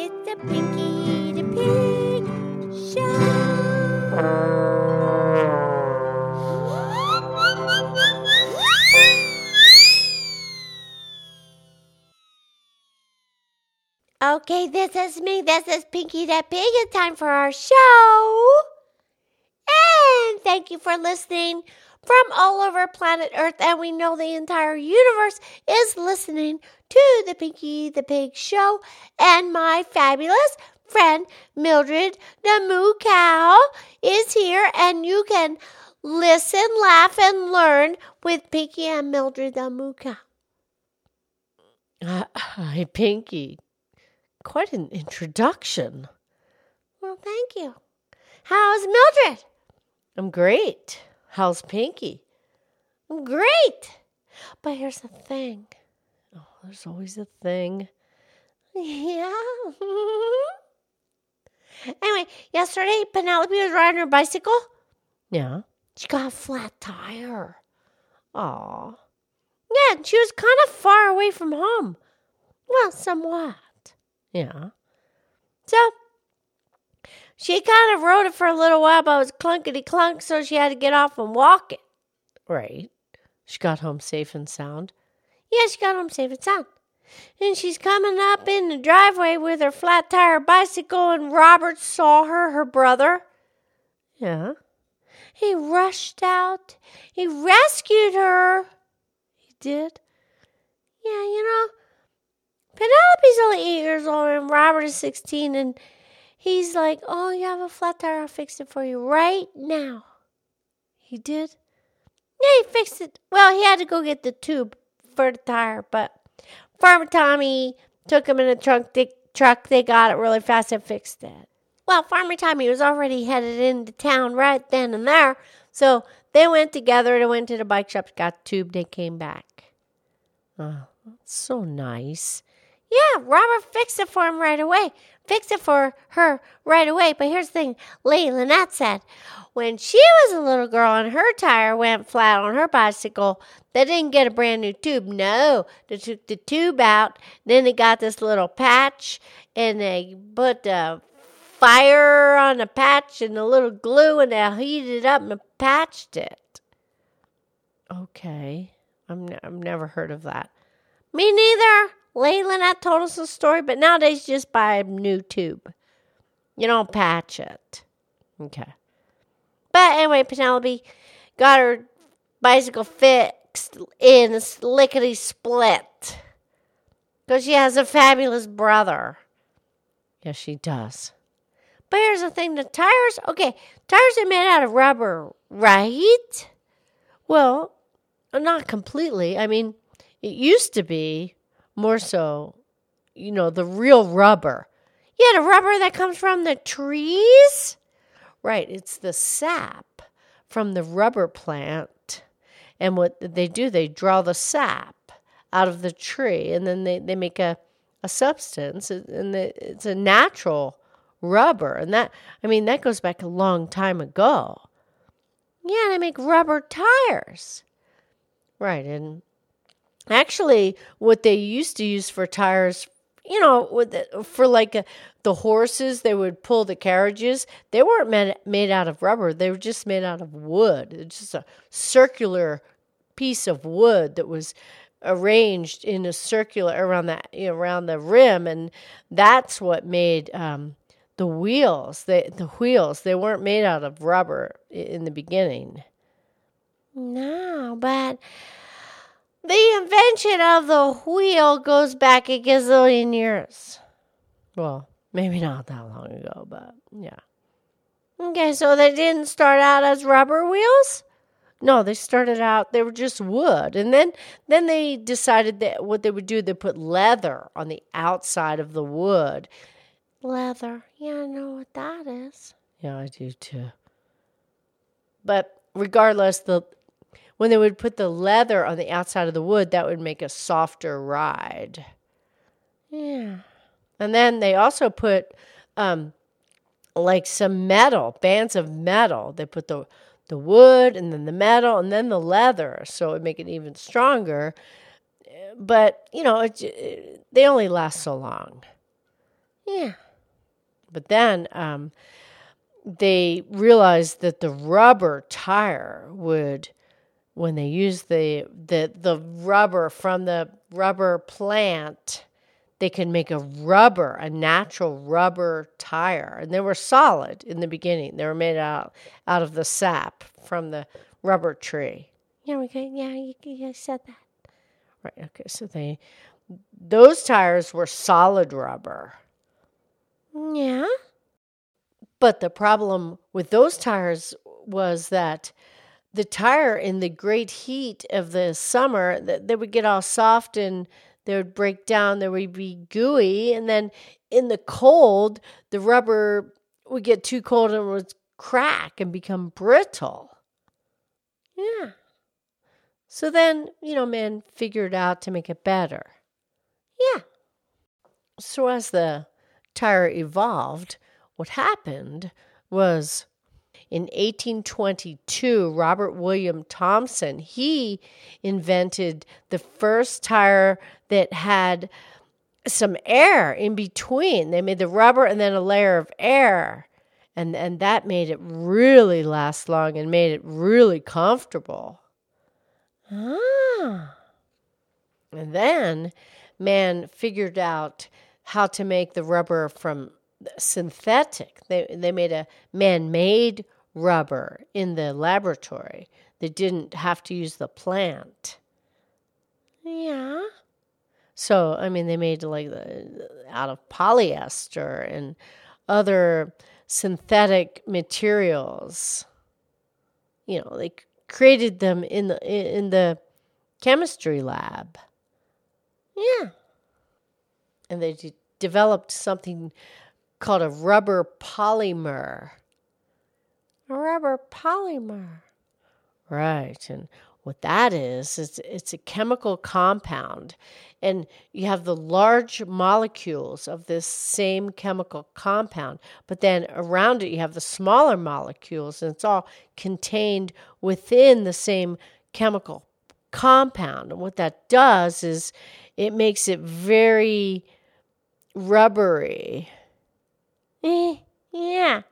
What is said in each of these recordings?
It's the Pinky the Pig Show. Okay, this is me. This is Pinky the Pig. It's time for our show. And thank you for listening from all over planet Earth. And we know the entire universe is listening to the Pinky the Pig show. And my fabulous friend Mildred the Moo Cow is here. And you can listen, laugh, and learn with Pinky and Mildred the Moo Cow. Uh, hi, Pinky. Quite an introduction. Well, thank you. How's Mildred? I'm great. How's Pinky? Great. But here's the thing. Oh, there's always a thing. Yeah. anyway, yesterday Penelope was riding her bicycle. Yeah. She got a flat tire. Aw. Yeah, and she was kind of far away from home. Well, somewhat. Yeah. So she kind of rode it for a little while, but it was clunkety clunk, so she had to get off and walk it. Right. She got home safe and sound. Yeah, she got home safe and sound. And she's coming up in the driveway with her flat tire bicycle, and Robert saw her, her brother. Yeah. He rushed out. He rescued her. He did? Yeah, you know, Penelope's only eight years old, and Robert is 16, and he's like, Oh, you have a flat tire. I'll fix it for you right now. He did? Yeah, he fixed it. Well, he had to go get the tube for the tire, but Farmer Tommy took him in a trunk truck. They got it really fast and fixed it. Well, Farmer Tommy was already headed into town right then and there, so they went together. They went to the bike shop, got tube, they came back. Oh, that's so nice. Yeah, Robert fixed it for him right away. Fixed it for her right away. But here's the thing Lady Lynette said when she was a little girl and her tire went flat on her bicycle, they didn't get a brand new tube. No, they took the tube out. Then they got this little patch and they put the fire on the patch and a little glue and they heated it up and patched it. Okay. I'm n- I've never heard of that. Me neither. Leyland had told us the story, but nowadays just buy a new tube. You don't patch it. Okay. But anyway, Penelope got her bicycle fixed in lickety split. Because she has a fabulous brother. Yes, she does. But here's the thing the tires, okay, tires are made out of rubber, right? Well, not completely. I mean, it used to be more so, you know, the real rubber. Yeah, the rubber that comes from the trees? Right, it's the sap from the rubber plant. And what they do, they draw the sap out of the tree and then they, they make a, a substance and it's a natural rubber. And that, I mean, that goes back a long time ago. Yeah, they make rubber tires. Right, and actually, what they used to use for tires, you know, the, for like a, the horses, they would pull the carriages. They weren't made, made out of rubber; they were just made out of wood. It's just a circular piece of wood that was arranged in a circular around that you know, around the rim, and that's what made. Um, the wheels, the wheels, they weren't made out of rubber in the beginning. No, but the invention of the wheel goes back a gazillion years. Well, maybe not that long ago, but yeah. Okay, so they didn't start out as rubber wheels? No, they started out they were just wood. And then then they decided that what they would do they put leather on the outside of the wood. Leather. Yeah, I know what that is. Yeah, I do too. But regardless, the when they would put the leather on the outside of the wood, that would make a softer ride. Yeah. And then they also put um, like some metal, bands of metal. They put the the wood and then the metal and then the leather, so it would make it even stronger. But you know, it, it, they only last so long. Yeah. But then um, they realized that the rubber tire would, when they used the, the, the rubber from the rubber plant, they could make a rubber, a natural rubber tire. And they were solid in the beginning. They were made out, out of the sap from the rubber tree. Yeah, okay. Yeah, you, you said that. Right. Okay. So they, those tires were solid rubber. Yeah. But the problem with those tires was that the tire in the great heat of the summer, that they would get all soft and they would break down, they would be gooey, and then in the cold, the rubber would get too cold and would crack and become brittle. Yeah. So then, you know, man figured out to make it better. Yeah. So as the tire evolved, what happened was in 1822 Robert William Thomson, he invented the first tire that had some air in between. They made the rubber and then a layer of air. And and that made it really last long and made it really comfortable. Ah. And then man figured out how to make the rubber from synthetic. They they made a man-made rubber in the laboratory. They didn't have to use the plant. Yeah. So I mean, they made like the, out of polyester and other synthetic materials. You know, they created them in the in the chemistry lab. Yeah. And they de- developed something called a rubber polymer. Rubber polymer. Right. And what that is, it's, it's a chemical compound. And you have the large molecules of this same chemical compound, but then around it you have the smaller molecules, and it's all contained within the same chemical compound. And what that does is it makes it very rubbery. Eh, yeah.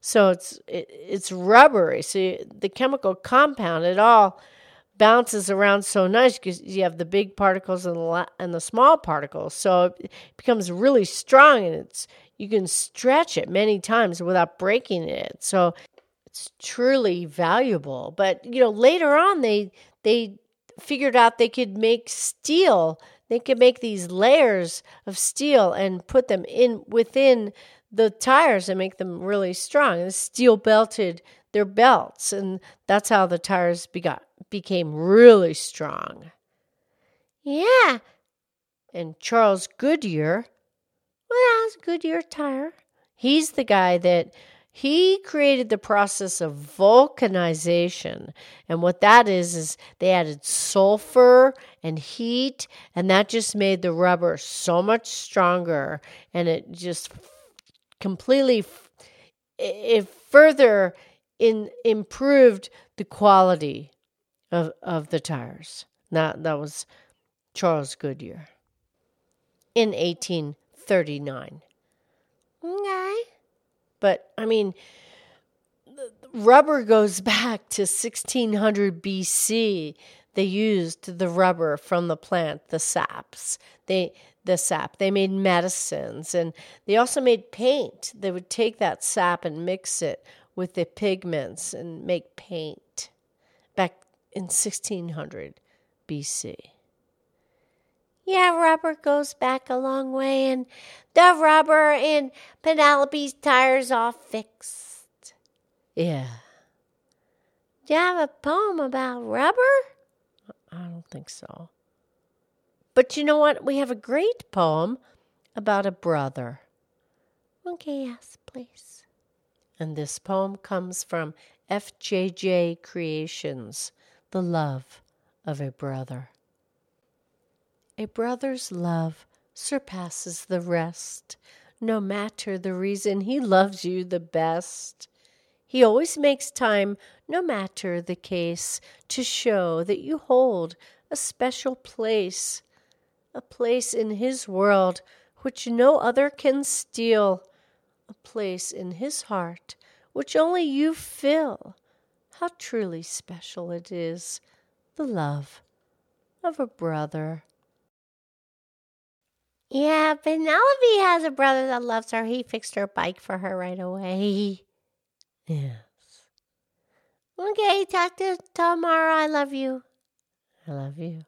So it's it, it's rubbery. So you, the chemical compound it all bounces around so nice because you have the big particles and the la- and the small particles. So it becomes really strong and it's you can stretch it many times without breaking it. So it's truly valuable. But you know later on they they figured out they could make steel. They could make these layers of steel and put them in within the tires and make them really strong. The steel belted their belts, and that's how the tires begot, became really strong. Yeah. And Charles Goodyear, well, that's Goodyear tire. He's the guy that he created the process of vulcanization. And what that is, is they added sulfur and heat, and that just made the rubber so much stronger. And it just completely, it further in, improved the quality of, of the tires. That, that was Charles Goodyear in 1839. Okay. But I mean, rubber goes back to 1600 BC. They used the rubber from the plant, the saps. They the sap. They made medicines and they also made paint. They would take that sap and mix it with the pigments and make paint back in 1600 BC. Yeah, rubber goes back a long way, and the rubber in Penelope's tires all fixed. Yeah. Do you have a poem about rubber? I don't think so. But you know what? We have a great poem about a brother. Okay, yes, please. And this poem comes from FJJ Creations The Love of a Brother. A brother's love surpasses the rest, no matter the reason he loves you the best. He always makes time, no matter the case, to show that you hold a special place, a place in his world which no other can steal, a place in his heart which only you fill. How truly special it is, the love of a brother. Yeah, Penelope has a brother that loves her. He fixed her bike for her right away. Yes. Okay, talk to tomorrow. I love you. I love you.